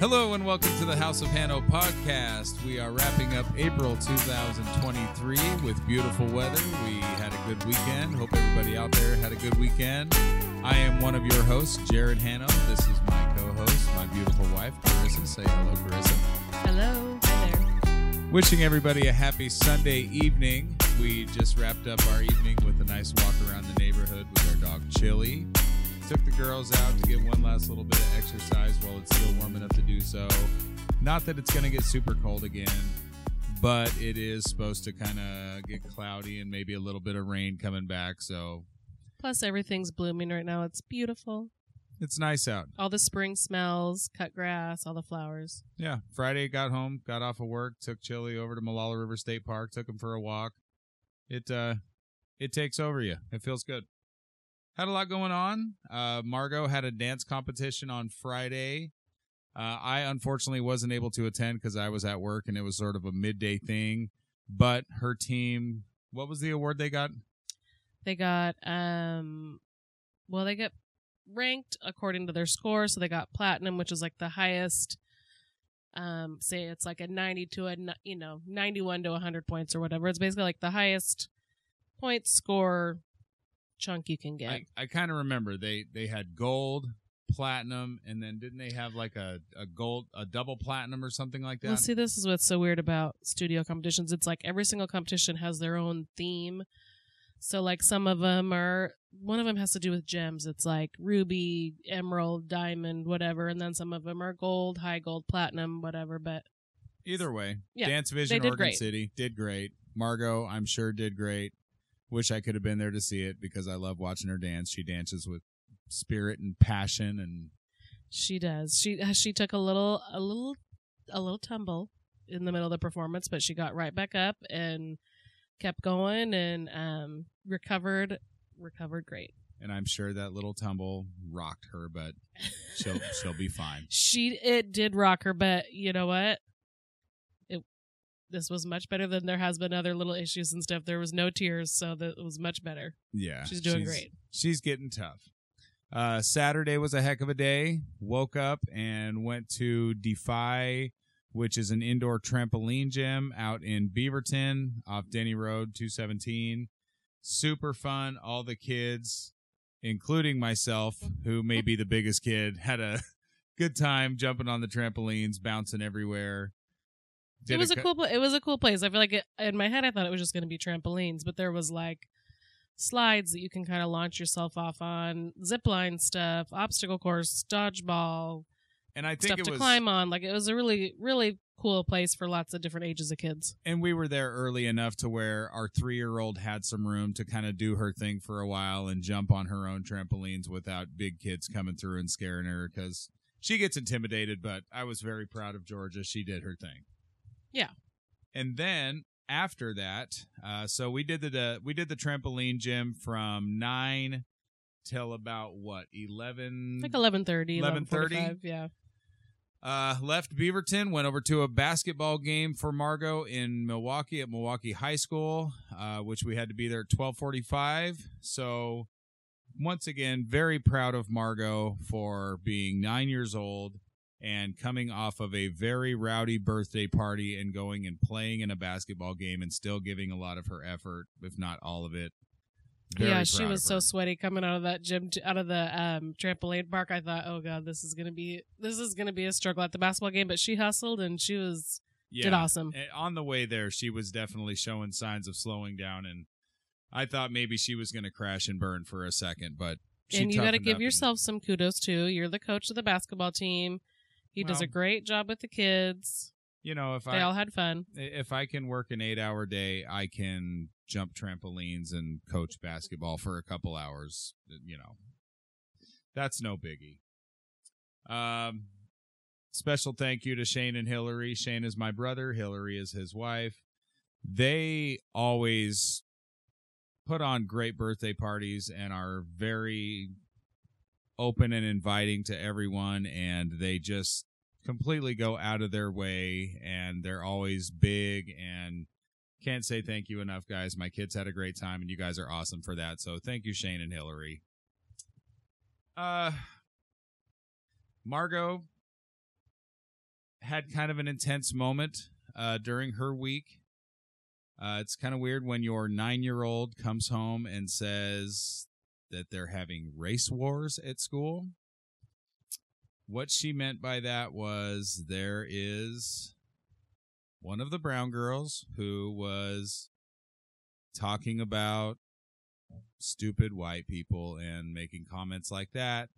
Hello and welcome to the House of Hanno podcast. We are wrapping up April 2023 with beautiful weather. We had a good weekend. Hope everybody out there had a good weekend. I am one of your hosts, Jared Hanno. This is my co-host, my beautiful wife, Carissa. Say hello, Carissa. Hello. Hi there. Wishing everybody a happy Sunday evening. We just wrapped up our evening with a nice walk around the neighborhood with our dog Chili. Took the girls out to get one last little bit of exercise while it's still warm enough to do so. Not that it's going to get super cold again, but it is supposed to kind of get cloudy and maybe a little bit of rain coming back. So Plus, everything's blooming right now. It's beautiful. it's nice out. All the spring smells, cut grass, all the flowers. Yeah. Friday got home, got off of work, took Chili over to Molalla River State Park, took him for a walk. It uh it takes over you. It feels good. Had a lot going on. Uh Margeaux had a dance competition on Friday. Uh I unfortunately wasn't able to attend cuz I was at work and it was sort of a midday thing, but her team what was the award they got? They got, um, well, they get ranked according to their score. So they got platinum, which is like the highest. Um, say it's like a 90 to a, you know, 91 to 100 points or whatever. It's basically like the highest point score chunk you can get. I, I kind of remember they they had gold, platinum, and then didn't they have like a, a gold a double platinum or something like that? Well, see, this is what's so weird about studio competitions. It's like every single competition has their own theme. So, like, some of them are, one of them has to do with gems. It's like ruby, emerald, diamond, whatever. And then some of them are gold, high gold, platinum, whatever. But Either way, Yeah, Dance Vision, Oregon great. City did great. Margeaux, I'm sure did great. Wish I could have been there to see it because I love watching her dance. She dances with spirit and passion, and she does. She, she took a little, a little, a little tumble in the middle of the performance, but she got right back up and kept going and, um, recovered, recovered great. and I'm sure that little tumble rocked her, but she'll she'll be fine. she it did rock her but you know what this was much better than there has been other little issues and stuff there was no tears so that it was much better Yeah, she's doing great She's getting tough. Uh, Saturday was a heck of a day. Woke up and went to Defy, which is an indoor trampoline gym out in Beaverton off Denney Road 217. Super fun. All the kids, including myself, who may be the biggest kid, had a good time jumping on the trampolines, bouncing everywhere. It was a cool pla- it was a cool place i feel like it, in my head i thought it was just going to be trampolines but there was like slides that you can kind of launch yourself off on zip line stuff obstacle course dodgeball and I think stuff to was climb on like it was a really really cool place for lots of different ages of kids and we were there early enough to where our three year old had some room to kind of do her thing for a while and jump on her own trampolines without big kids coming through and scaring her because she gets intimidated. But I was very proud of Georgia. She did her thing. Yeah. And then after that, uh, so we did the we did the trampoline gym from nine till about what eleven like 11.30 11:30? 11.45 yeah Uh, left Beaverton, went over to a basketball game for Margeaux in Milwaukie at Milwaukie High School, uh, which we had to be there at twelve forty-five. So, once again, very proud of Margeaux for being nine years old and coming off of a very rowdy birthday party and going and playing in a basketball game and still giving a lot of her effort, if not all of it. Very yeah, she was so sweaty coming out of that gym, out of the um, trampoline park. I thought, oh god, this is gonna be this is gonna be a struggle at the basketball game. But she hustled and she was did awesome. And on the way there, she was definitely showing signs of slowing down, and I thought maybe she was going to crash and burn for a second, but she and you got to give yourself some kudos too. You're the coach of the basketball team. He does a great job with the kids. You know, if They I all had fun. if I can work an eight-hour day, I can jump trampolines and coach basketball for a couple hours. You know, that's no biggie. Um, special thank you to Shane and Hillary. Shane is my brother. Hillary is his wife. They always put on great birthday parties and are very open and inviting to everyone and they just completely go out of their way and they're always big and can't say thank you enough guys my kids had a great time and you guys are awesome for that so thank you shane and hillary uh margeaux had kind of an intense moment uh, during her week. Uh, it's kind of weird when your nine year old comes home and says that they're having race wars at school. What she meant by that was there is one of the brown girls who was talking about stupid white people and making comments like that.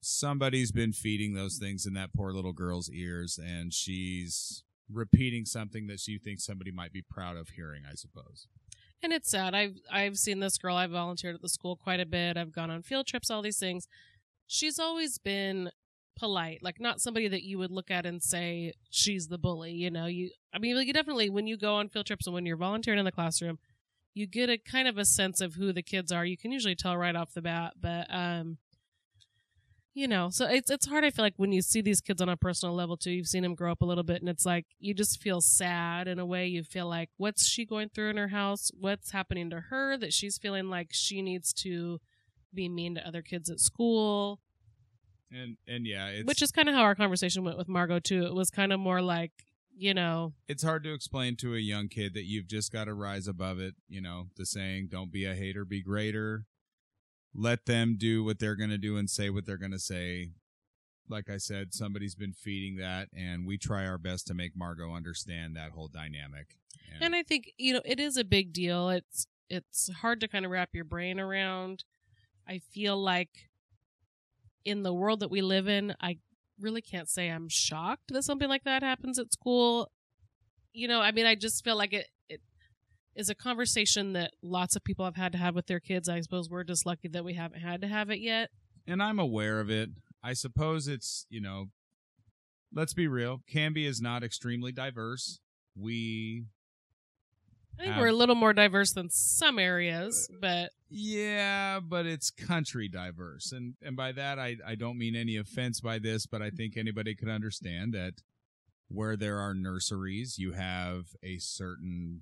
Somebody's been feeding those things in that poor little girl's ears, and she's repeating something that she thinks somebody might be proud of hearing, I suppose. And it's sad. I've I've seen this girl. I've volunteered at the school quite a bit. I've gone on field trips, all these things. She's always been polite, like not somebody that you would look at and say she's the bully. You know, you. I mean, like you definitely when you go on field trips and when you're volunteering in the classroom, you get a kind of a sense of who the kids are. You can usually tell right off the bat, but um, you know, so it's it's hard. I feel like when you see these kids on a personal level too, you've seen them grow up a little bit, and it's like you just feel sad in a way. You feel like what's she going through in her house? What's happening to her that she's feeling like she needs to be mean to other kids at school? And and yeah, it's Which is kind of how our conversation went with Margeaux too. It was kind of more like you know, it's hard to explain to a young kid that you've just got to rise above it. You know, the saying, "Don't be a hater, be greater." Let them do what they're going to do and say what they're going to say. Like I said, somebody's been feeding that, and we try our best to make Margeaux understand that whole dynamic. and I think you know it is a big deal. It's it's hard to kind of wrap your brain around. I feel like in the world that we live in, I really can't say I'm shocked that something like that happens at school. You know, I mean, I just feel like it is a conversation that lots of people have had to have with their kids. I suppose we're just lucky that we haven't had to have it yet. and I'm aware of it. I suppose it's, you know, let's be real. Canby is not extremely diverse. We, I think Have- we're a little more diverse than some areas, uh, but yeah, but it's country diverse. And, and by that, I, I don't mean any offense by this, but I think anybody could understand that where there are nurseries, you have a certain,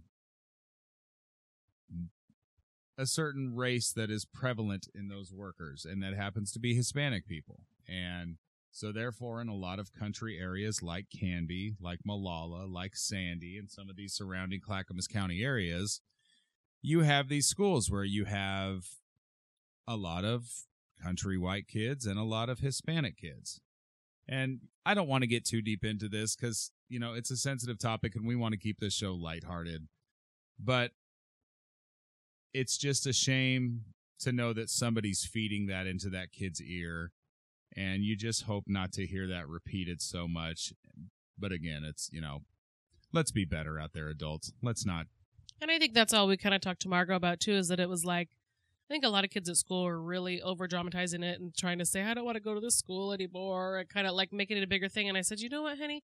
a certain race that is prevalent in those workers, and that happens to be Hispanic people. And so, therefore, in a lot of country areas like Canby, like Molalla, like Sandy, and some of these surrounding Clackamas County areas, you have these schools where you have a lot of country white kids and a lot of Hispanic kids. And I don't want to get too deep into this because, you know, it's a sensitive topic and we want to keep this show lighthearted. But it's just a shame to know that somebody's feeding that into that kid's ear. And you just hope not to hear that repeated so much. But again, it's, you know, let's be better out there, adults. Let's not And I think that's all we kind of talked to Margeaux about too, is that it was like, I think a lot of kids at school are really over dramatizing it and trying to say, I don't want to go to this school anymore, and kind of like making it a bigger thing. And I said, you know what, honey?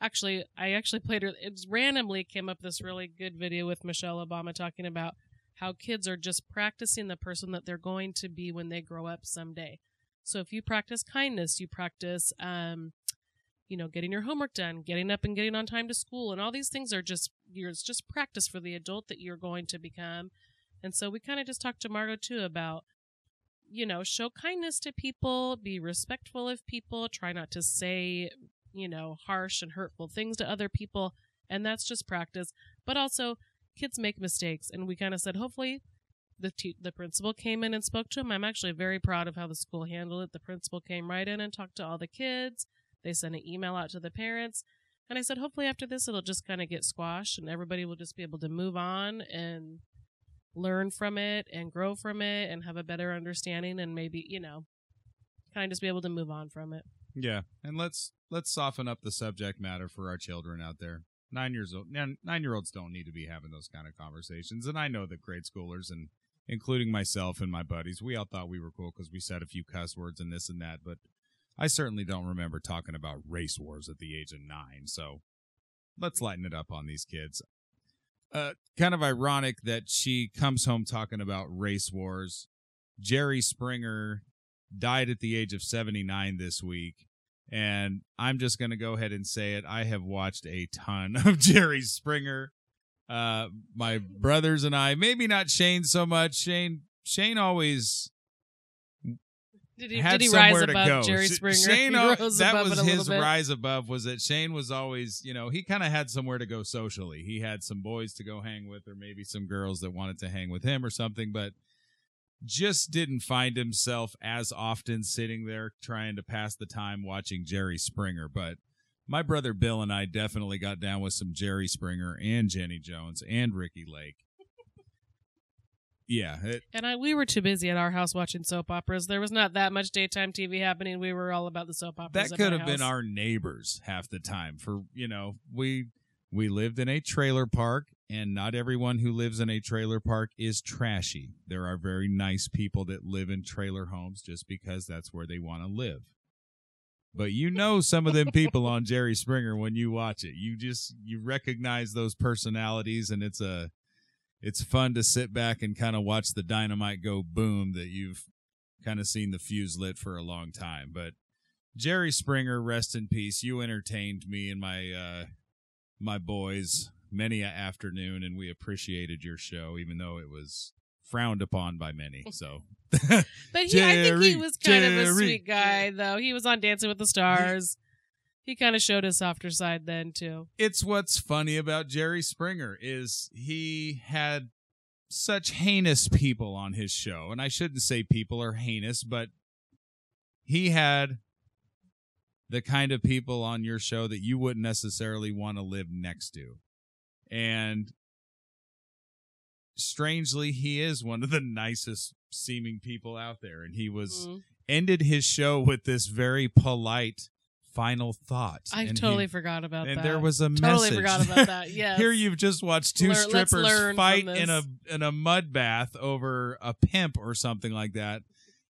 Actually, I actually played her. It randomly came up this really good video with Michelle Obama talking about how kids are just practicing the person that they're going to be when they grow up someday. So if you practice kindness, you practice, um, you know, getting your homework done, getting up and getting on time to school, and all these things are just it's just practice for the adult that you're going to become. And so we kind of just talked to Margeaux too about, you know, show kindness to people, be respectful of people, try not to say, you know, harsh and hurtful things to other people, and that's just practice. But also, kids make mistakes, and we kind of said hopefully the te- the principal came in and spoke to him. I'm actually very proud of how the school handled it. The principal came right in and talked to all the kids. They sent an email out to the parents. And I said, hopefully after this, it'll just kind of get squashed and everybody will just be able to move on and learn from it and grow from it and have a better understanding and maybe, you know, kind of just be able to move on from it. Yeah, and let's let's soften up the subject matter for our children out there. Nine years old, nine year olds don't need to be having those kind of conversations, and I know that grade schoolers and including myself and my buddies, we all thought we were cool because we said a few cuss words and this and that, but I certainly don't remember talking about race wars at the age of nine. So let's lighten it up on these kids. Uh, kind of ironic that she comes home talking about race wars. Jerry Springer died at the age of 79 this week. And I'm just going to go ahead and say it. I have watched a ton of Jerry Springer. Uh, my brothers and I, maybe not Shane so much. Shane, Shane always Did he, had did he somewhere rise to above go. Jerry Springer? Shane, that was his rise above. Was that Shane was always, you know, he kind of had somewhere to go socially. He had some boys to go hang with, or maybe some girls that wanted to hang with him or something, but just didn't find himself as often sitting there trying to pass the time watching Jerry Springer. But my brother Bill and I definitely got down with some Jerry Springer and Jenny Jones and Ricki Lake. Yeah, it, And I, we were too busy at our house watching soap operas. There was not that much daytime TV happening. We were all about the soap operas. that at could have been our neighbors half the time for you know we we lived in a trailer park and not everyone who lives in a trailer park is trashy. There are very nice people that live in trailer homes just because that's where they want to live. But you know some of them people on jerry springer when you watch it. You just you recognize those personalities and it's a it's fun to sit back and kind of watch the dynamite go boom that you've kind of seen the fuse lit for a long time. But Jerry Springer, rest in peace. You entertained me and my uh, my boys many a afternoon, and we appreciated your show, even though it was frowned upon by many. So, But he, I think he was kind of a sweet guy, though. He was on Dancing with the Stars. He kind of showed his softer side then too. it's what's funny about Jerry Springer is he had such heinous people on his show, and I shouldn't say people are heinous, but he had the kind of people on your show that you wouldn't necessarily want to live next to. And strangely, he is one of the nicest seeming people out there. And he was Mhm. ended his show with this very polite final thought. I And he- totally forgot about and that. And there was a totally message. forgot about that. yeah Here you've just watched two Lear- strippers fight in a in a mud bath over a pimp or something like that.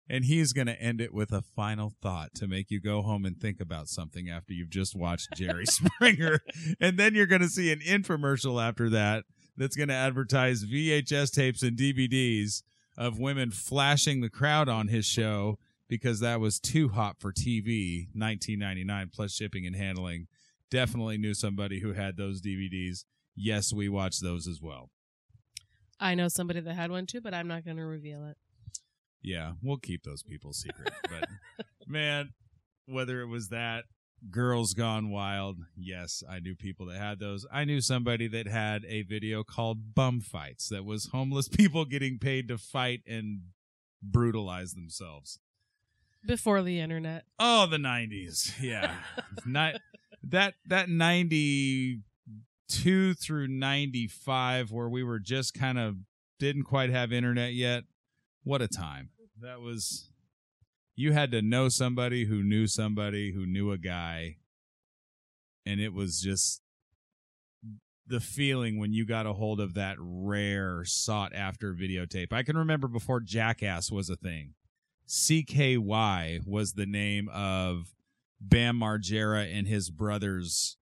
And he's going to end it with a final thought to make you go home and think about something after you've just watched Jerry Springer. And then you're going to see an infomercial after that that's going to advertise VHS tapes and DVDs of women flashing the crowd on his show because that was too hot for TV, 1999 plus shipping and handling. Definitely knew somebody who had those DVDs. Yes, we watched those as well. I know somebody that had one too, but I'm not going to reveal it. Yeah, we'll keep those people secret. But man, whether it was that Girls Gone Wild, yes, I knew people that had those. I knew somebody that had a video called Bum Fights that was homeless people getting paid to fight and brutalize themselves. Before the internet. Oh, the nineties. Yeah. Not that that ninety two through ninety five where we were just kind of didn't quite have internet yet. What a time. That was you had to know somebody who knew somebody who knew a guy. And it was just the feeling when you got a hold of that rare sought after videotape. I can remember before Jackass was a thing. CKY was the name of Bam Margera and his brothers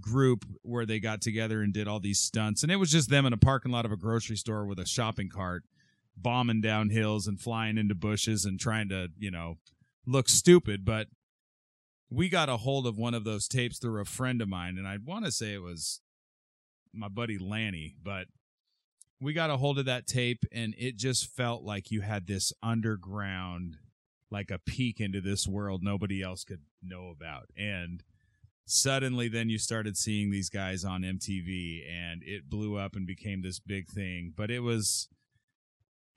group where they got together and did all these stunts and it was just them in a parking lot of a grocery store with a shopping cart bombing down hills and flying into bushes and trying to you know look stupid but we got a hold of one of those tapes through a friend of mine and i want to say it was my buddy lanny but we got a hold of that tape and it just felt like you had this underground like a peek into this world nobody else could know about. And suddenly then you started seeing these guys on MTV and it blew up and became this big thing but it was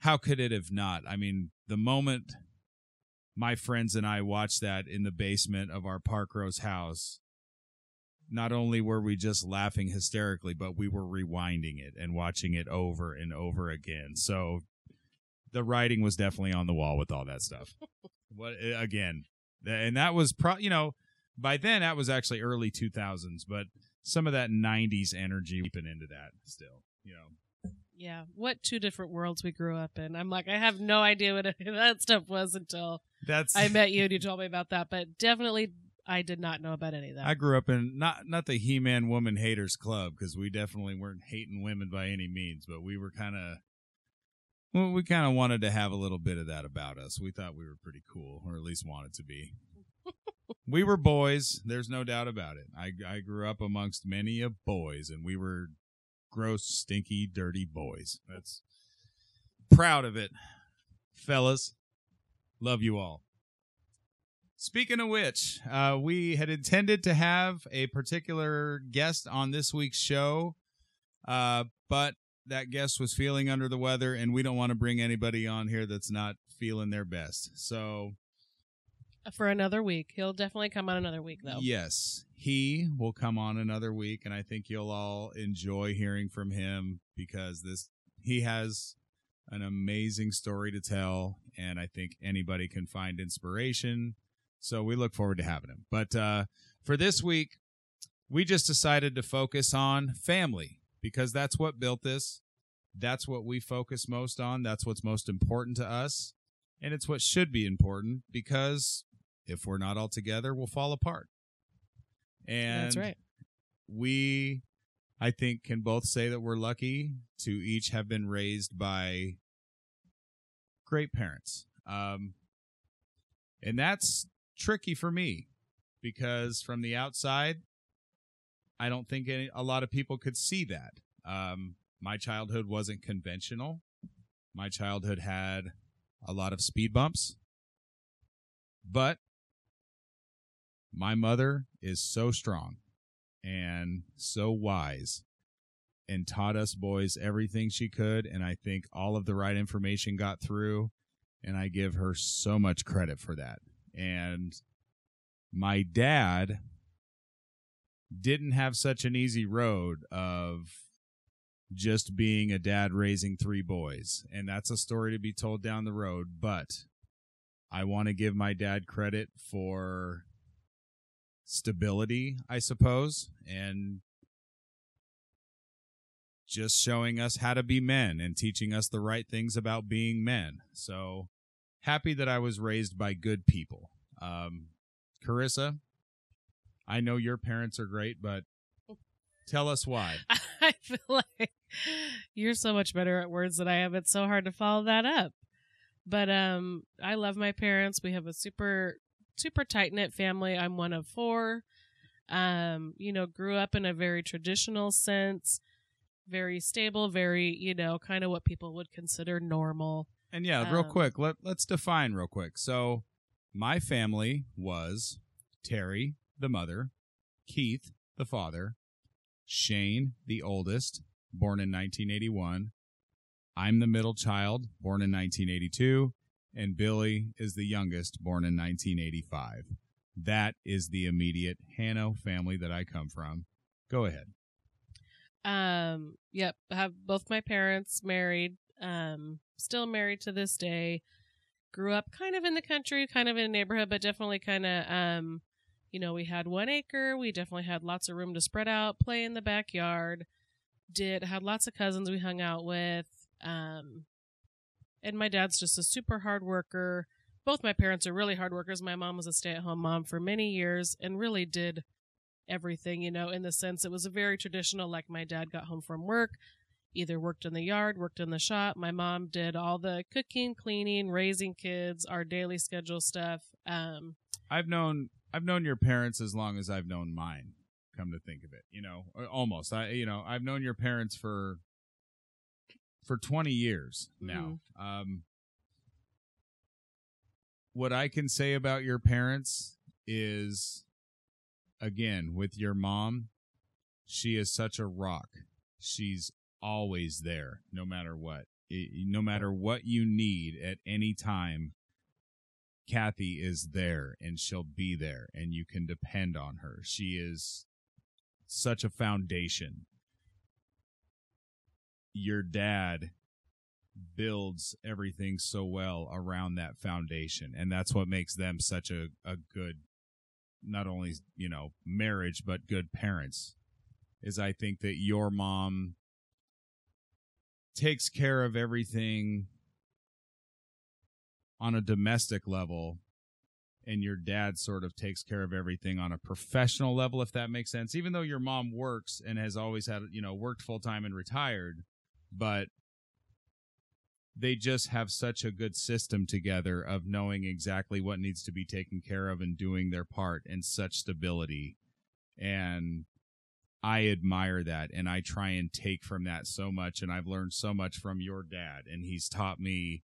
how could it have not i mean the moment my friends and I watched that in the basement of our Parkrose house not only were we just laughing hysterically, but we were rewinding it and watching it over and over again. So the writing was definitely on the wall with all that stuff. what eh, again? And that was pro, you know, by then that was actually early 2000s, but some of that 90s energy keeping into that still, you know. Yeah. What two different worlds we grew up in. I'm like, I have no idea what any of that stuff was until That's I met you and you told me about that. But definitely, I did not know about any of that. I grew up in not not the He Man Woman Haters Club because we definitely weren't hating women by any means, but we were kind of well, we kind of wanted to have a little bit of that about us. We thought we were pretty cool, or at least wanted to be. we were boys. There's no doubt about it. I I grew up amongst many of boys, and we were gross, stinky, dirty boys. That's proud of it, fellas. Love you all. Speaking of which, uh, we had intended to have a particular guest on this week's show, uh, but that guest was feeling under the weather, and we don't want to bring anybody on here that's not feeling their best. So, For another week. He'll definitely come on another week, though. yes, he will come on another week, and I think you'll all enjoy hearing from him because this he has an amazing story to tell, and I think anybody can find inspiration. So we look forward to having him. But uh, for this week, we just decided to focus on family because that's what built this. That's what we focus most on. That's what's most important to us. And it's what should be important because if we're not all together, we'll fall apart. And That's right. we I think can both say that we're lucky to each have been raised by great parents. Um and that's tricky for me because from the outside I don't think any, a lot of people could see that. Um my childhood wasn't conventional. My childhood had a lot of speed bumps. But my mother is so strong and so wise and taught us boys everything she could and I think all of the right information got through and I give her so much credit for that. And my dad didn't have such an easy road of just being a dad raising three boys and that's a story to be told down the road but I want to give my dad credit for stability, I suppose, and just showing us how to be men and teaching us the right things about being men. So happy that I was raised by good people. Um, Carissa, I know your parents are great, but tell us why. I feel like you're so much better at words than I am. It's so hard to follow that up. But um I love my parents. We have a super super tight knit family. I'm one of four. Um, you know, grew up in a very traditional sense, very stable, very, you know, kind of what people would consider normal. And yeah, real Um, quick, let let's define real quick. So, my family was Terry, the mother, Keith, the father, Shane, the oldest, born in 1981. I'm the middle child, born in 1982, and Billy is the youngest, born in 1985. That is the immediate Hanno family that I come from. Go ahead. Um, yep, have both my parents married, um, still married to this day. Grew up kind of in the country, kind of in a neighborhood, but definitely kind of, um, you know, we had one acre. We definitely had lots of room to spread out, play in the backyard. Did had lots of cousins we hung out with. Um, and my dad's just a super hard worker. Both my parents are really hard workers. My mom was a stay at home mom for many years and really did everything, you know, in the sense it was a very traditional, like my dad got home from work, either worked in the yard, worked in the shop. My mom did all the cooking, cleaning, raising kids, our daily schedule stuff. Um, I've known I've known your parents as long as I've known mine. Come to think of it, you know, almost. I you know I've known your parents for for twenty years now. Um, what I can say about your parents is, again, with your mom, she is such a rock. She's always there, no matter what. No matter what you need at any time, Kathy is there and she'll be there and you can depend on her. She is such a foundation. Your dad builds everything so well around that foundation. And that's what makes them such a, a good not only you know marriage but good parents is i think that your mom takes care of everything on a domestic level and your dad sort of takes care of everything on a professional level if that makes sense. Even though your mom works and has always had you know worked full time and retired but they just have such a good system together of knowing exactly what needs to be taken care of and doing their part and such stability and I admire that and I try and take from that so much and I've learned so much from your dad and he's taught me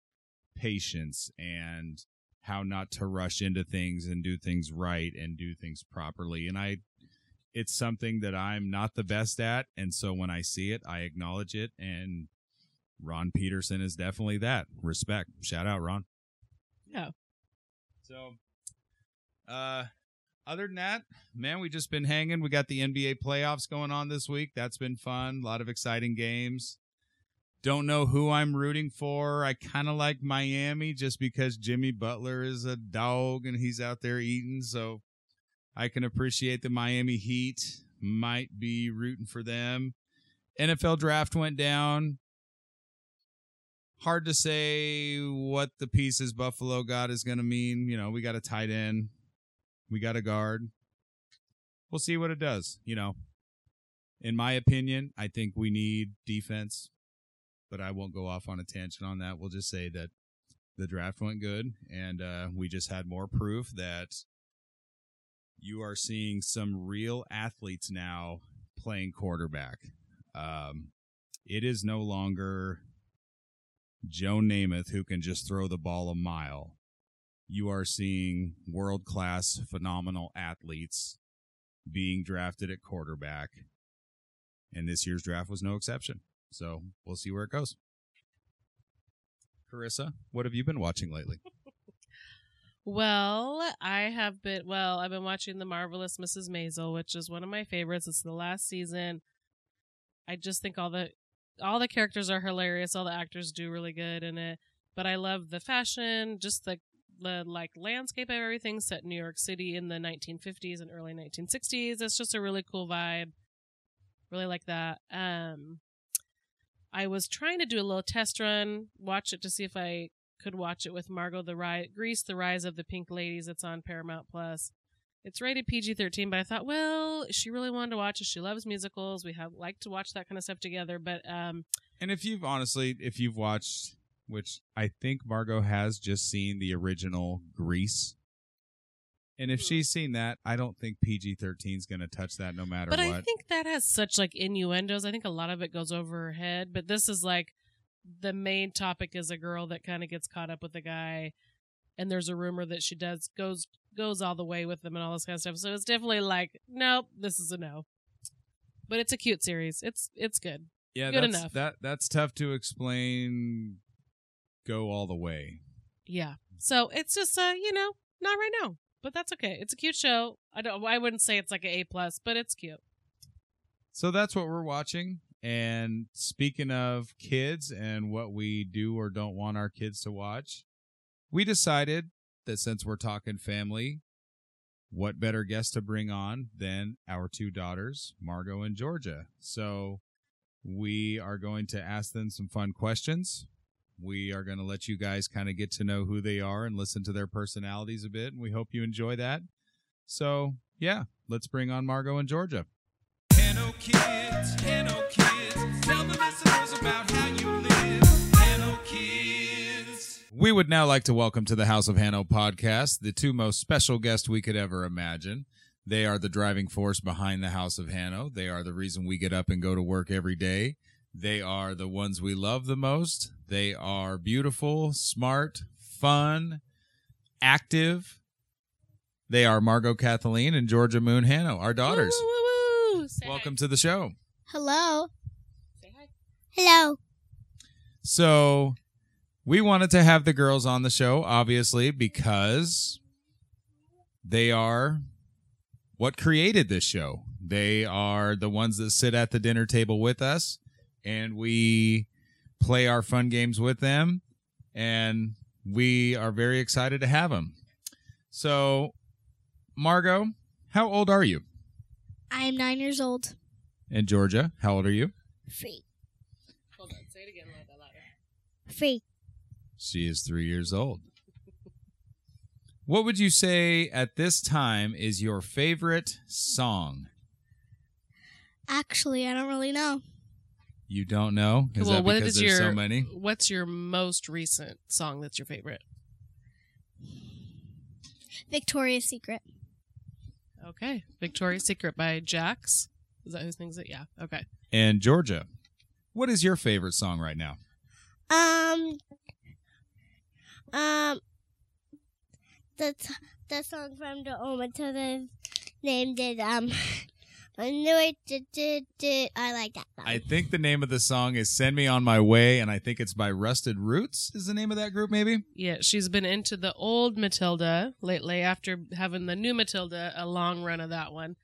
patience and how not to rush into things and do things right and do things properly. And I, it's something that I'm not the best at. And so when I see it, I acknowledge it. And Ron Peterson is definitely that. Respect. Shout out, Ron. Yeah. So, uh, other than that, man, we just been hanging. We got the NBA playoffs going on this week. That's been fun. A lot of exciting games. Don't know who I'm rooting for. I kind of like Miami just because Jimmy Butler is a dog and he's out there eating. So I can appreciate the Miami Heat. Might be rooting for them. NFL draft went down. Hard to say what the pieces Buffalo got is going to mean. You know, we got a tight end, we got a guard. We'll see what it does. You know, in my opinion, I think we need defense, but I won't go off on a tangent on that. We'll just say that the draft went good, and uh, we just had more proof that you are seeing some real athletes now playing quarterback. Um, it is no longer Joe Namath who can just throw the ball a mile. You are seeing world class, phenomenal athletes being drafted at quarterback. And this year's draft was no exception. So we'll see where it goes. Carissa, what have you been watching lately? Well, I have been well, I've been watching The Marvelous Mrs. Maisel, which is one of my favorites. It's the last season. I just think all the all the characters are hilarious. All the actors do really good in it. But I love the fashion, just the the like landscape of everything set in New York City in the 1950s and early 1960s. It's just a really cool vibe. Really like that. Um I was trying to do a little test run, watch it to see if I could watch it with Margeaux the Rise, Grease, the Rise of the Pink Ladies. It's on Paramount Plus. It's rated PG thirteen, but I thought, well, she really wanted to watch it. She loves musicals. We have like to watch that kind of stuff together. But um, And if you've honestly, if you've watched, which I think Margeaux has just seen the original Grease, and if Hmm. she's seen that, I don't think PG 13 is going to touch that no matter but what. I think that has such like innuendos. I think a lot of it goes over her head. But this is like the main topic is a girl that kind of gets caught up with a guy, and there's a rumor that she does goes goes all the way with them and all this kind of stuff. So it's definitely like, nope, this is a no. But it's a cute series. It's it's good. yeah, good that's, enough. That that's tough to explain. Go all the way. Yeah. So it's just uh, you know, not right now. But that's okay. It's a cute show. I don't I wouldn't say it's like an A plus, but it's cute. So that's what we're watching. And speaking of kids and what we do or don't want our kids to watch, we decided that since we're talking family, what better guest to bring on than our two daughters, Margeaux and Georgia. So we are going to ask them some fun questions. We are going to let you guys kind of get to know who they are and listen to their personalities a bit. And we hope you enjoy that. So, yeah, let's bring on Margeaux and Georgia. Hello kids, hello kids, tell the listeners about how you live. Hello kids. We would now like to welcome to the House of Hanno podcast the two most special guests we could ever imagine. They are the driving force behind the House of Hanno. They are the reason we get up and go to work every day. They are the ones we love the most. They are beautiful, smart, fun, active. They are Margeaux Kathleen and Georgia Moon Hanno, our daughters. Say Welcome hi. to the show. Hello. Say hi. Hello. So we wanted to have the girls on the show, obviously, because they are what created this show. They are the ones that sit at the dinner table with us, and we play our fun games with them, and we are very excited to have them. So, Margeaux, how old are you? I'm nine years old. And Georgia, how old are you? Free. Hold on. Say it again a little bit louder. Free. She is three years old. What would you say at this time is your favorite song? Actually, I don't really know. You don't know? Is well, that because is there's your so many? what's your most recent song that's your favorite? Victoria's Secret. Okay. Victoria's Secret by Jax. Is that who sings it? Yeah. Okay. And Georgia, what is your favorite song right now? Um. Um. the t- the song from the old Matilda named it um. I knew it. Did, did, did. I like that song. I think the name of the song is "Send Me on My Way," and I think it's by Rusted Roots. Is the name of that group? Maybe. Yeah, she's been into the old Matilda lately after having the new Matilda, a long run of that one.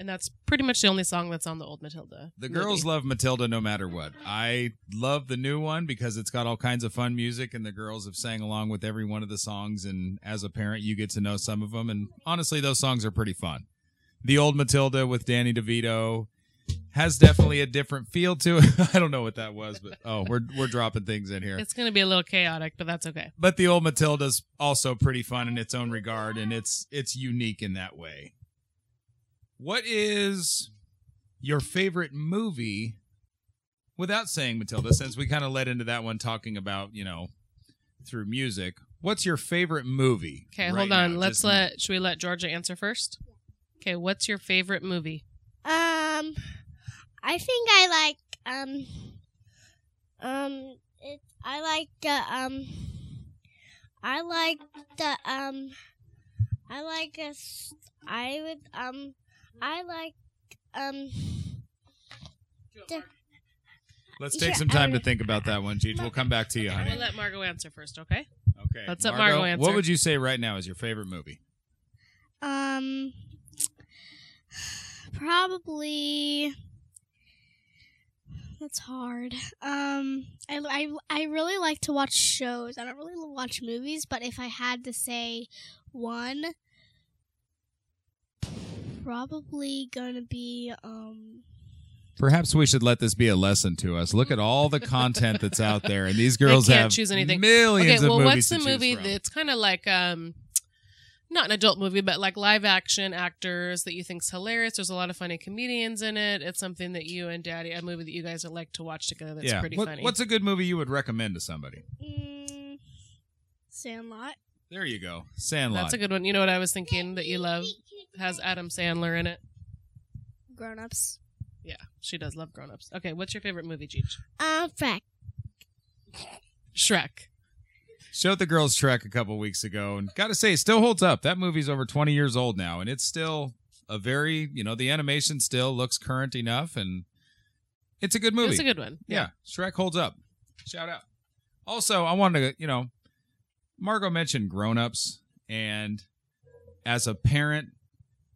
And that's pretty much the only song that's on the old Matilda. The movie. girls love Matilda no matter what. I love the new one because it's got all kinds of fun music, and the girls have sang along with every one of the songs. And as a parent, you get to know some of them. And honestly, those songs are pretty fun. The old Matilda with Danny DeVito has definitely a different feel to it. I don't know what that was, but oh, we're we're dropping things in here. It's going to be a little chaotic, but that's okay. But the old Matilda's also pretty fun in its own regard, and it's it's unique in that way. What is your favorite movie? Without saying Matilda, since we kind of led into that one talking about you know through music, what's your favorite movie? Okay, right hold on. now? Let's Just- let, should we let Georgia answer first? Okay, what's your favorite movie? Um, I think I like um, um, it. I like the um, I like the um, I like a. s- I would um, I like um. The, Let's take some time to think about that one, Cheech. We'll come back to you, honey. We'll let Margeaux answer first, okay? Okay. Let's let Margeaux answer. What would you say right now is your favorite movie? um, probably. That's hard. Um, I, I, I really like to watch shows. I don't really watch movies, but if I had to say one, probably gonna be um. Perhaps we should let this be a lesson to us. Look at all the content that's out there, and these girls can't have choose anything. millions okay, well, of movies what's the movie from. that's kind of like um, not an adult movie, but like live action actors that you think's hilarious? There's a lot of funny comedians in it. It's something that you and Daddy, a movie that you guys would like to watch together. That's yeah. pretty What- funny. What's a good movie you would recommend to somebody? Mm, Sandlot. There you go, Sandlot. That's a good one. You know what I was thinking that you love has Adam Sandler in it. Grown ups. Yeah, she does love Grown Ups. Okay, what's your favorite movie, Cheech? Um, fact. Shrek. Showed the girls Shrek a couple weeks ago, and got to say, it still holds up. That movie's over 20 years old now, and it's still a very, you know, the animation still looks current enough, and it's a good movie. It's a good one. yeah, Shrek holds up. Shout out. Also, I wanted to, you know, Margeaux mentioned Grown Ups, and as a parent,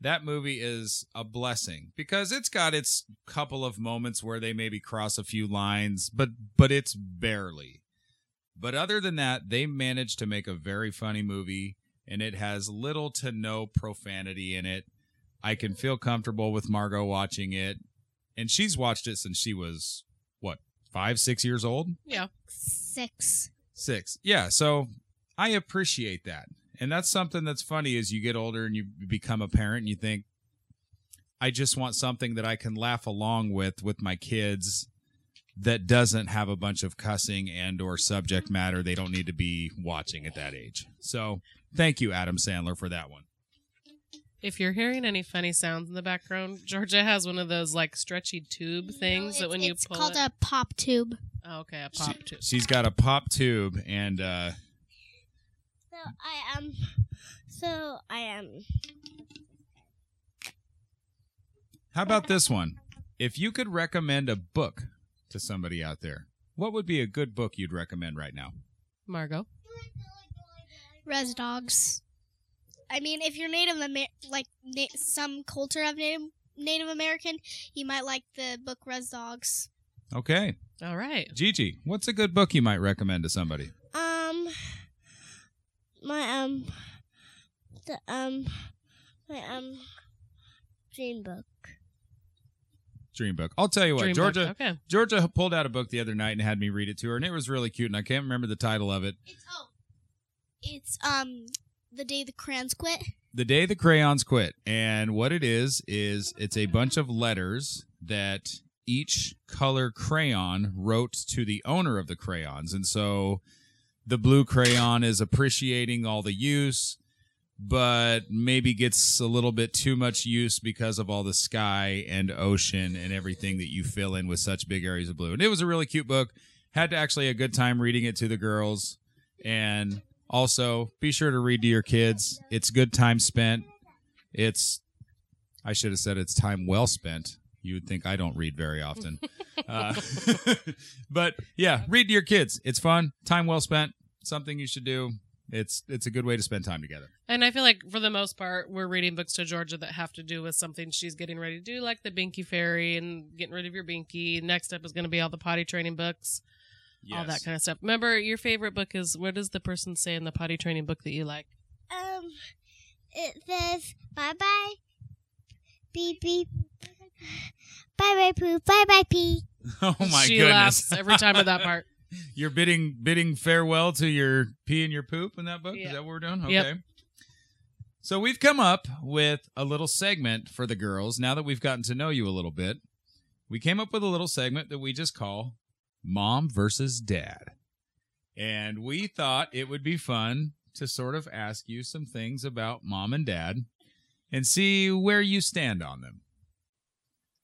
that movie is a blessing because it's got its couple of moments where they maybe cross a few lines, but but it's barely. But other than that, they managed to make a very funny movie, and it has little to no profanity in it. I can feel comfortable with Margeaux watching it, and she's watched it since she was what five, six years old. Yeah. Six. Six. Yeah. So I appreciate that. And that's something that's funny as you get older and you become a parent and you think, I just want something that I can laugh along with with my kids that doesn't have a bunch of cussing and or subject matter they don't need to be watching at that age. So thank you, Adam Sandler, for that one. If you're hearing any funny sounds in the background, Georgia has one of those like stretchy tube things No, that when it's- you it's pull called it. a pop tube. oh, okay, a pop She- tube. She's got a pop tube and uh So I am. So I am. How about this one? If you could recommend a book to somebody out there, what would be a good book you'd recommend right now? Margeaux. Res dogs. I mean, if you're Native Amer- like na- some culture of Native Native American, you might like the book Res Dogs. Okay. All right. Gigi, what's a good book you might recommend to somebody? Um, my um, the um, my um, dream book. Dream book. I'll tell you what, Dream. Georgia Okay. Georgia pulled out a book the other night and had me read it to her, and it was really cute, and I can't remember the title of it. It's oh, it's um, the day the crayons quit. The Day the Crayons Quit. And what it is, is it's a bunch of letters that each color crayon wrote to the owner of the crayons. And so the blue crayon is appreciating all the use, but maybe gets a little bit too much use because of all the sky and ocean and everything that you fill in with such big areas of blue. And it was a really cute book. Had to actually a good time reading it to the girls. And Also, be sure to read to your kids. It's good time spent. It's, I should have said it's time well spent. You would think I don't read very often. uh, but yeah, read to your kids. It's fun. Time well spent. Something you should do. It's it's a good way to spend time together. And I feel like for the most part, we're reading books to Georgia that have to do with something she's getting ready to do, like the Binky Fairy and getting rid of your Binky. Next up is going to be all the potty training books, all that kind of stuff. Remember, your favorite book is what does the person say in the potty training book that you like? Um, it says bye bye, beep beep, bye bye poop, bye bye pee. Oh my she goodness! She laughs every time with that part. You're bidding bidding farewell to your pee and your poop in that book. Yeah. Is that what we're doing? Okay. Yep. So we've come up with a little segment for the girls. Now that we've gotten to know you a little bit, we came up with a little segment that we just call "Mom versus Dad," and we thought it would be fun to sort of ask you some things about mom and dad and see where you stand on them.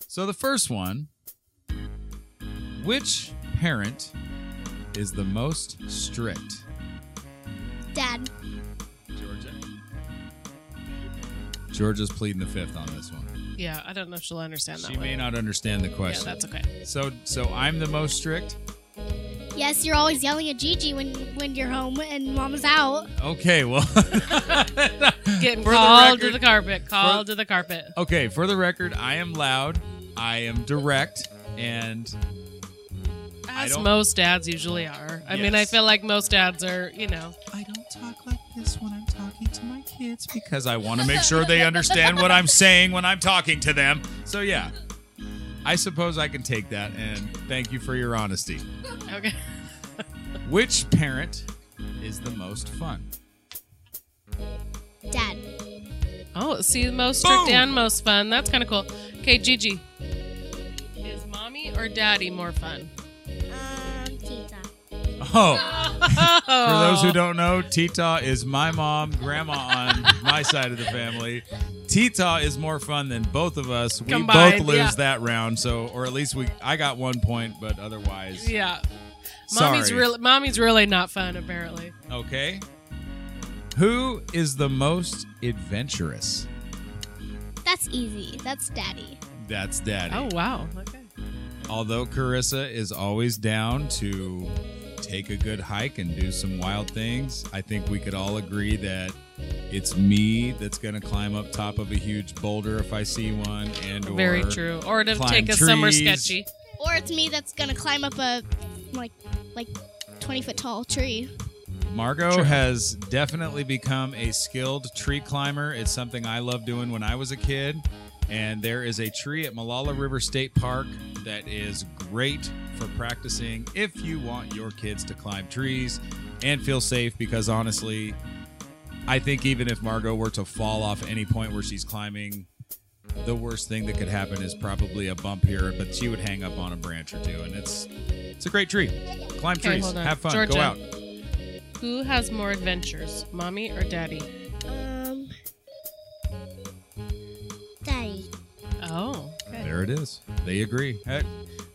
So the first one, which parent is the most strict? Dad, Georgia. Georgia's pleading the fifth on this one. Yeah, I don't know if she'll understand that She one. may not understand the question. yeah, question. that's okay. So, so I'm the most strict. yes, you're always yelling at Gigi when when you're home and Mama's out. Okay, well, Getting For the called to the carpet. Called to the carpet. okay. For the record, I am loud. I am direct, and I As most dads usually are. I mean, I feel like most dads are, you know, I don't talk like this when I'm talking to my kids because I want to make sure they understand what I'm saying when I'm talking to them. So yeah, I suppose I can take that, and thank you for your honesty. okay. Which parent is the most fun? Dad, Oh, see, most strict Boom! and most fun. That's kind of cool. Okay, Gigi. Is mommy or daddy more fun? Tita. Oh, for those who don't know, Tita is my mom, grandma on my side of the family. Tita is more fun than both of us. We Combined, both lose yeah. that round, so or at least we I got one point, but otherwise, Yeah. sorry. Mommy's really mommy's really not fun apparently. Okay. Who is the most adventurous? That's easy. That's Daddy. That's Daddy. Oh wow. Okay. Although Carissa is always down to take a good hike and do some wild things, I think we could all agree that it's me that's going to climb up top of a huge boulder if I see one, and or Very true. Or to climb take a summer sketchy. Or it's me that's gonna climb up a like like twenty foot tall tree. Margeaux True. has definitely become a skilled tree climber. It's something I loved doing when I was a kid. And there is a tree at Molalla River State Park that is great for practicing if you want your kids to climb trees and feel safe. Because honestly, I think even if Margeaux were to fall off any point where she's climbing, the worst thing that could happen is probably a bump here, but she would hang up on a branch or two. And it's it's a great tree. Climb Okay, trees, have fun, Georgia. go out. Who has more adventures, mommy or daddy? Oh, okay. There it is. They agree. Heck,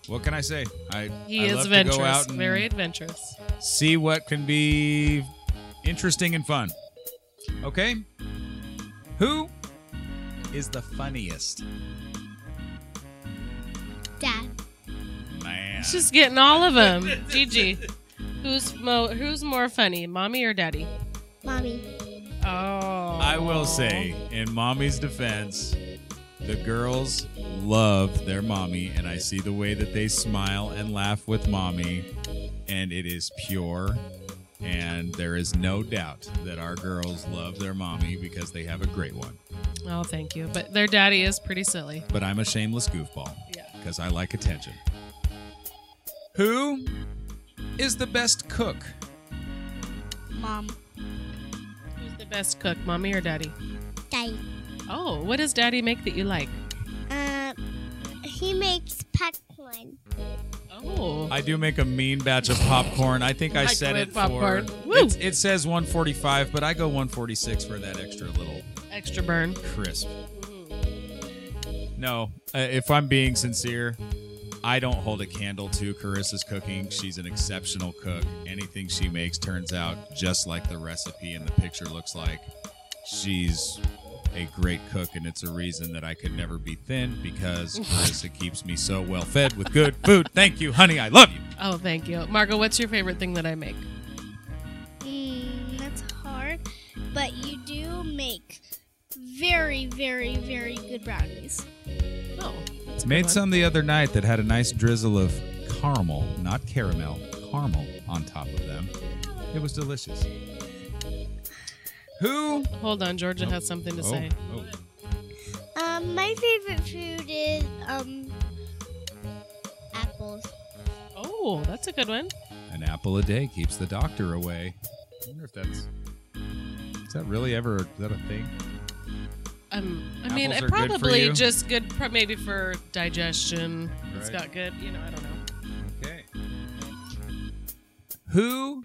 what can I say? I He I is love adventurous. to go out and Very adventurous. see what can be interesting and fun. Okay, who is the funniest? Dad. Man, She's getting all of them. Gigi. Who's mo- who's more funny, mommy or daddy? Mommy. Oh. I will say, in mommy's defense, the girls love their mommy, and I see the way that they smile and laugh with mommy, and it is pure. And there is no doubt that our girls love their mommy because they have a great one. Oh, thank you. But their daddy is pretty silly. But I'm a shameless goofball Yeah. because I like attention. Who is the best cook? Mom. Who's the best cook, mommy or daddy? Daddy. Oh, what does daddy make that you like? Uh, he makes popcorn. Oh. I do make a mean batch of popcorn. I think I said it popcorn. for. Woo! It's, it says 145, but I go 146 for that extra little Extra burn. crisp. No, uh, if I'm being sincere, I don't hold a candle to Carissa's cooking. She's an exceptional cook. Anything she makes turns out just like the recipe and the picture looks like. She's a great cook, and it's a reason that I could never be thin because Carissa keeps me so well fed with good food. Thank you, honey. I love you. Oh, thank you. Margeaux, what's your favorite thing that I make? Mm, that's hard, but you do make very, very, very good brownies. Oh, that's Made some the other night that had a nice drizzle of caramel, not caramel, caramel on top of them. It was delicious. Who? Hold on, Georgia Oh. has something to Oh, say. oh. Um, my favorite food is um apples. Oh, that's a good one. An apple a day keeps the doctor away. I wonder if that's. Is that really ever is that a thing? Um, I mean, Apples it are good for probably you? just good, pro- maybe for digestion. It's Right. got good, you know, I don't know. Okay. Who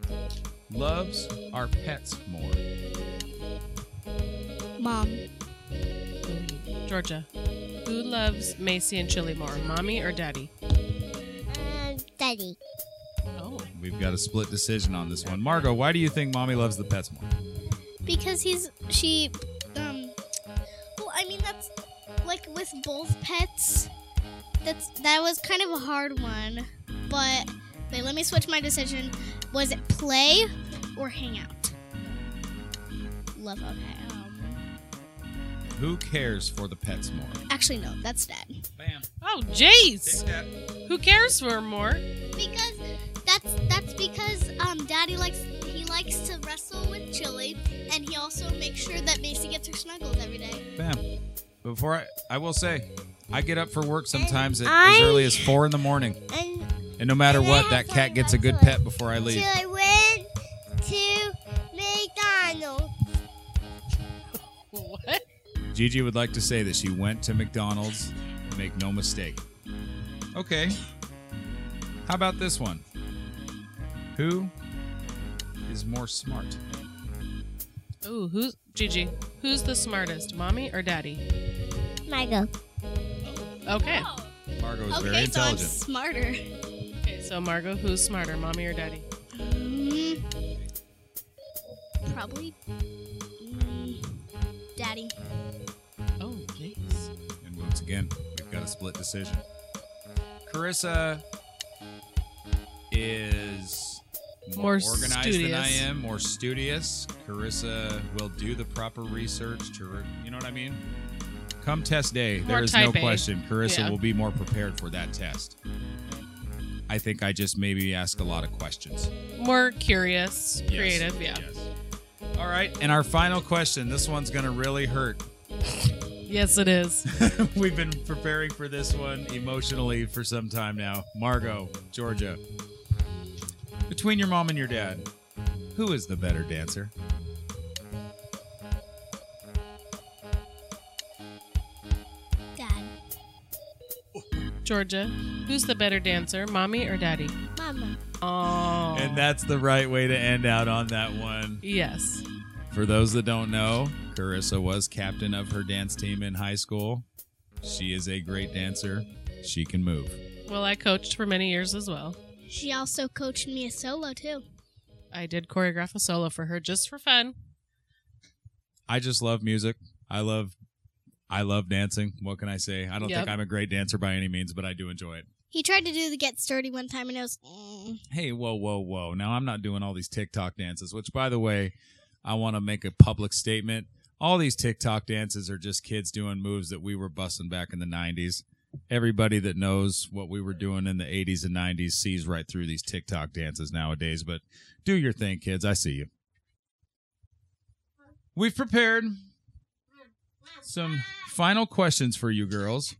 loves our pets more? Mom. Georgia, who loves Macy and Chili more, mommy or daddy? And daddy. Oh, We've got a split decision on this one. Margeaux, why do you think mommy loves the pets more? Because he's she um well I mean that's like with both pets that's that was kind of a hard one. But wait, let me switch my decision. Was it play or hang out? Love okay. Who cares for the pets more? actually no, that's dad. Bam. oh, jeez. that. Who cares for more? Because that's that's because um daddy likes he likes to wrestle with Chili and he also makes sure that Macy gets her snuggles every day. Bam. Before I, I will say, I get up for work sometimes at, I- as early as four in the morning, And and no matter And what, that cat gets a good pet before I leave. I Gigi would like to say that she went to McDonald's. Make no mistake. Okay. How about this one? Who is more smart? Ooh, who's Gigi? Who's the smartest, mommy or daddy? Michael. Okay. Margeaux is very Okay, so I'm intelligent. smarter. Okay, so Margeaux, who's smarter, mommy or daddy? Mm, probably again, we've got a split decision. Carissa is more, More organized than I am, more studious. Carissa will do the proper research to, re- you know what I mean? Come test day, More there is no A. question. Carissa Yeah. will be more prepared for that test. I think I just maybe ask a lot of questions. More curious, Yes. creative, yeah. Yes. All right, and our final question. This one's going to really hurt. Yes, it is. We've been preparing for this one emotionally for some time now. Margeaux, Georgia. Between your mom and your dad, who is the better dancer? Dad. Georgia, who's the better dancer, mommy or daddy? Mama. Oh. And that's the right way to end out on that one. Yes. For those that don't know, Carissa was captain of her dance team in high school. She is a great dancer. She can move. Well, I coached for many years as well. She also coached me a solo too. I did choreograph a solo for her just for fun. I just love music. I love I love dancing. What can I say? I don't Yep. think I'm a great dancer by any means, but I do enjoy it. He tried to do the get sturdy one time and it was mm. hey, whoa, whoa, whoa. Now, I'm not doing all these TikTok dances, which, by the way, I want to make a public statement. All these TikTok dances are just kids doing moves that we were busting back in the 90s. Everybody that knows what we were doing in the 80s and 90s sees right through these TikTok dances nowadays. But do your thing, kids. I see you. We've prepared some final questions for you girls,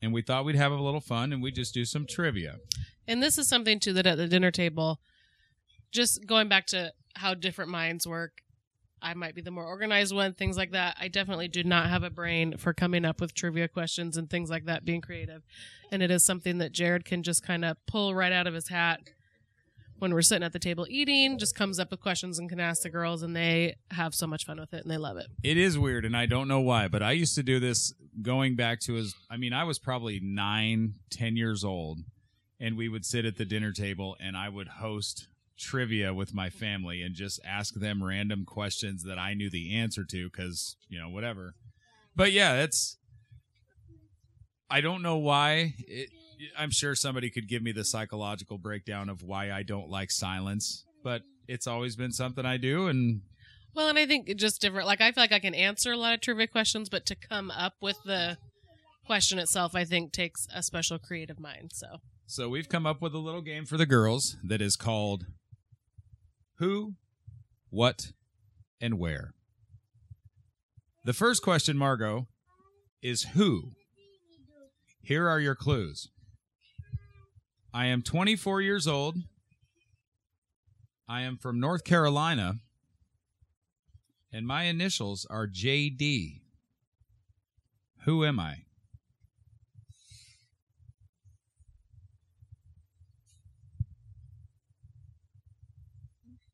and we thought we'd have a little fun and we just do some trivia. And this is something too that at the dinner table, just going back to how different minds work, I might be the more organized one, things like that. I definitely do not have a brain for coming up with trivia questions and things like that, being creative. And it is something that Jared can just kind of pull right out of his hat when we're sitting at the table eating, just comes up with questions and can ask the girls, and they have so much fun with it and they love it. It is weird, and I don't know why, but I used to do this going back to as I mean, I was probably nine, ten years old, and we would sit at the dinner table and I would host trivia with my family and just ask them random questions that I knew the answer to because, you know, whatever. But yeah, that's I don't know why. It, I'm sure somebody could give me the psychological breakdown of why I don't like silence, but it's always been something I do and Well, and I think just different. Like I feel like I can answer a lot of trivia questions, but to come up with the question itself, I think takes a special creative mind. So So we've come up with a little game for the girls that is called Who, What, and Where. The first question, Margeaux, is Who? Here are your clues. I am 24 years old. I am from North Carolina. And my initials are JD. Who am I?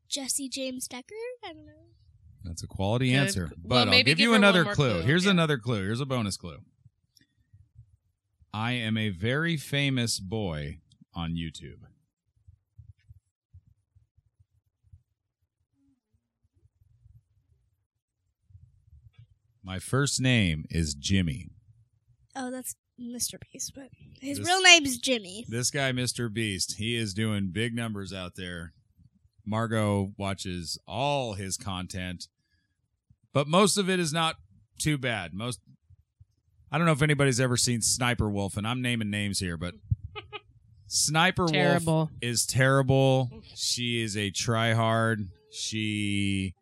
Jessie James Decker. I don't know. That's a quality Good. answer. Well, But I'll give give you another clue. clue. Here's Yeah. another clue. Here's a bonus clue. I am a very famous boy on YouTube. My first name is Jimmy. Oh, that's Mr. Beast, but his This- real name is Jimmy. This guy, Mr. Beast, he is doing big numbers out there. Margeaux watches all his content, but most of it is not too bad. Most, I don't know if anybody's ever seen Sniper Wolf, and I'm naming names here, but Sniper Wolf is terrible. She is a tryhard. She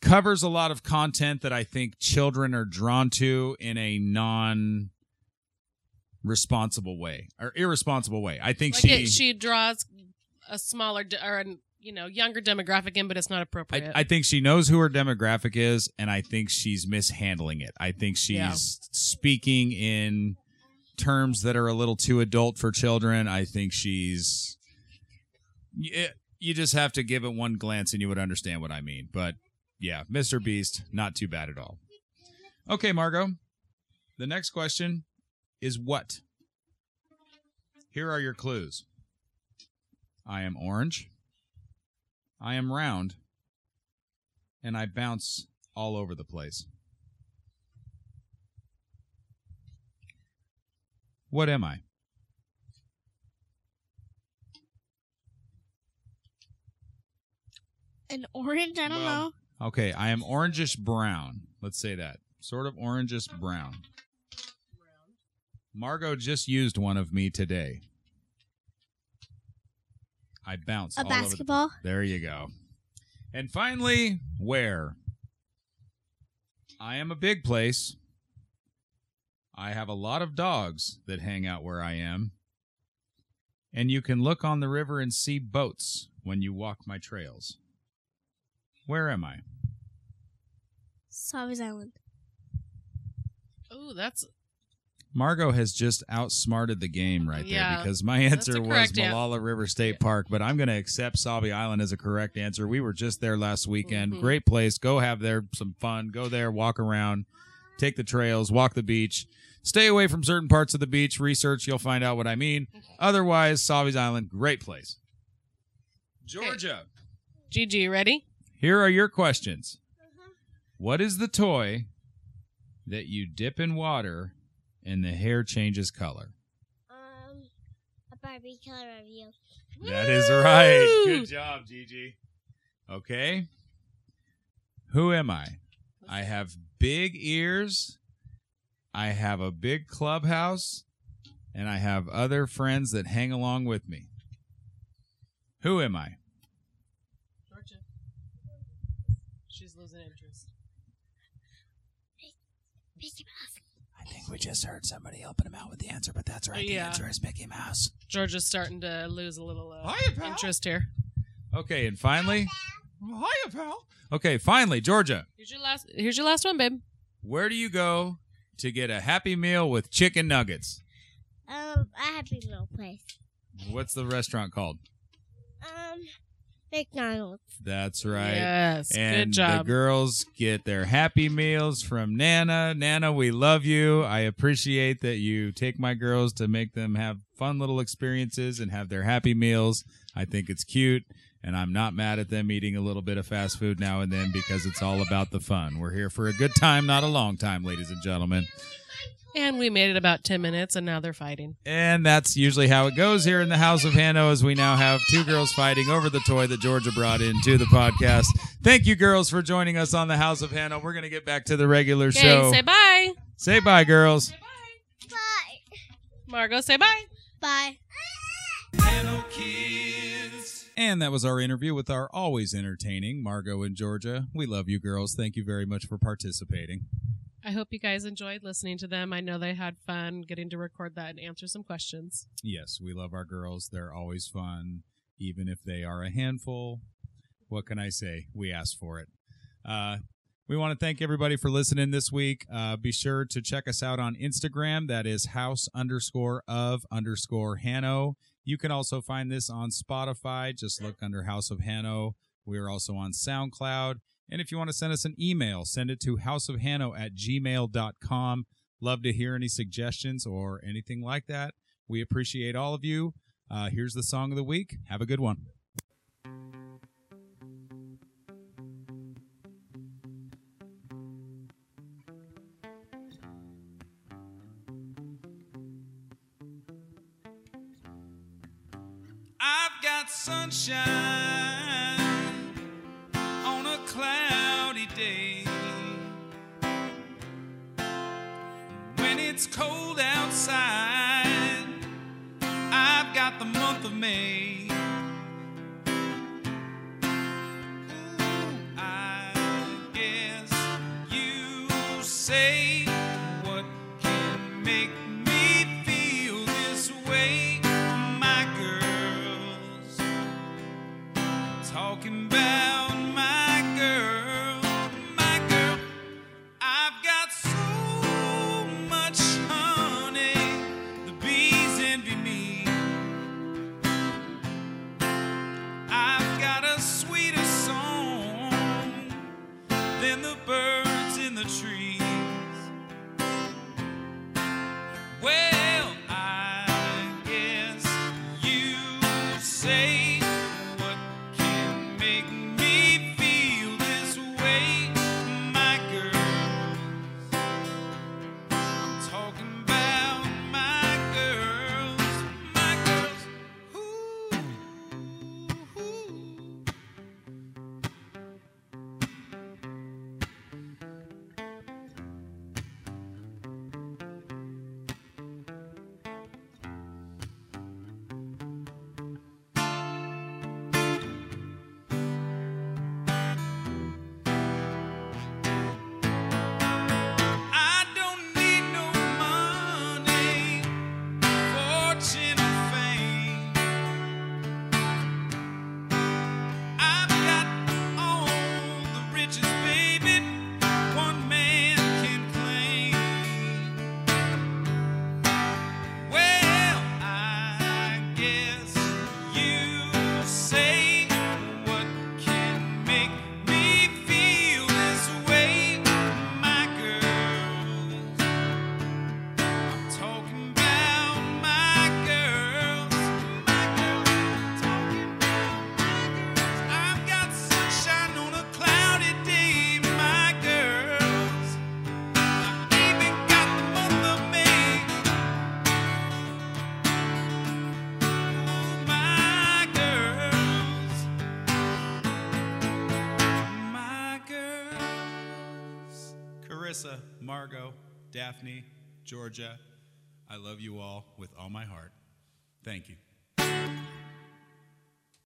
covers a lot of content that I think children are drawn to in a non responsible way or irresponsible way. I think Like she, it, she draws a smaller or a you know younger demographic in, but it's not appropriate. I, I think she knows who her demographic is, and I think she's mishandling it. I think she's Yeah. speaking in terms that are a little too adult for children. I think she's. You, eh, you just have to give it one glance and you would understand what I mean. But yeah, Mr. Beast, not too bad at all. Okay, Margeaux. The next question is what? Here are your clues I am orange. I am round. And I bounce all over the place. What am I? An orange? I don't Well- know. Okay, I am orangish brown. Let's say that. Sort of orangish brown. Margeaux just used one of me today. I bounce A all over the- basketball? There you go. And finally, where? I am a big place. I have a lot of dogs that hang out where I am. And you can look on the river and see boats when you walk my trails. Where am I? Sauvie's Island. oh, that's Margeaux has just outsmarted the game right Yeah, there because my answer was Molalla River State Park, but I'm going to accept Sauvie Island as a correct answer. We were just there last weekend. Mhm. Great place. Go have there some fun. Go there, walk around, take the trails, walk the beach. Stay away from certain parts of the beach. Research, you'll find out what I mean. Otherwise, Sauvie's Island, great place. Georgia, GG. Ready? here are your questions. What is the toy that you dip in water and the hair changes color? Um, a Barbie Color Reveal. That is right. Good job, Gigi. Okay. Who am I? I have big ears. I have a big clubhouse. And I have other friends that hang along with me. Who am I? Georgia. She's losing interest. Mickey Mouse. I think we just heard somebody helping him out with the answer, but that's right. The Yeah. answer is Mickey Mouse. Georgia's starting to lose a little uh, Hiya, pal. interest here. Okay, and finally. Hiya, pal. Okay, finally, Georgia. Here's your last. Here's your last one, babe. Where do you go to get a happy meal with chicken nuggets? Um, a Happy Meal place. What's the restaurant called? Um, McDonald's. That's right. Yes. And Good job. the girls get their happy meals from Nana. Nana, we love you. I appreciate that you take my girls to make them have fun little experiences and have their happy meals. I think it's cute. And I'm not mad at them eating a little bit of fast food now and then because it's all about the fun. We're here for a good time, not a long time, ladies and gentlemen. And we made it about 10 minutes and now they're fighting. And that's usually how it goes here in the House of Hanno, as we now have two girls fighting over the toy that Georgia brought into the podcast. Thank you, girls, for joining us on the House of Hanno. We're going to get back to the regular Okay, show. say bye. Say bye, girls. Bye. Margeaux, say bye. Bye. Hanno Kids. And that was our interview with our always entertaining Margeaux and Georgia. We love you, girls. Thank you very much for participating. I hope you guys enjoyed listening to them. I know they had fun getting to record that and answer some questions. Yes, we love our girls. They're always fun, even if they are a handful. What can I say? We asked for it. Uh, we want to thank everybody for listening this week. Uh, be sure to check us out on Instagram. That is house underscore of underscore Hanno. You can also find this on Spotify. Just look under House of Hanno. We are also on SoundCloud. And if you want to send us an email, send it to houseofhanno at gmail.com. Love to hear any suggestions or anything like that. We appreciate all of you. Uh, here's the song of the week. Have a good one. I've got sunshine outside, Daphne, Georgia, I love you all with all my heart. Thank you.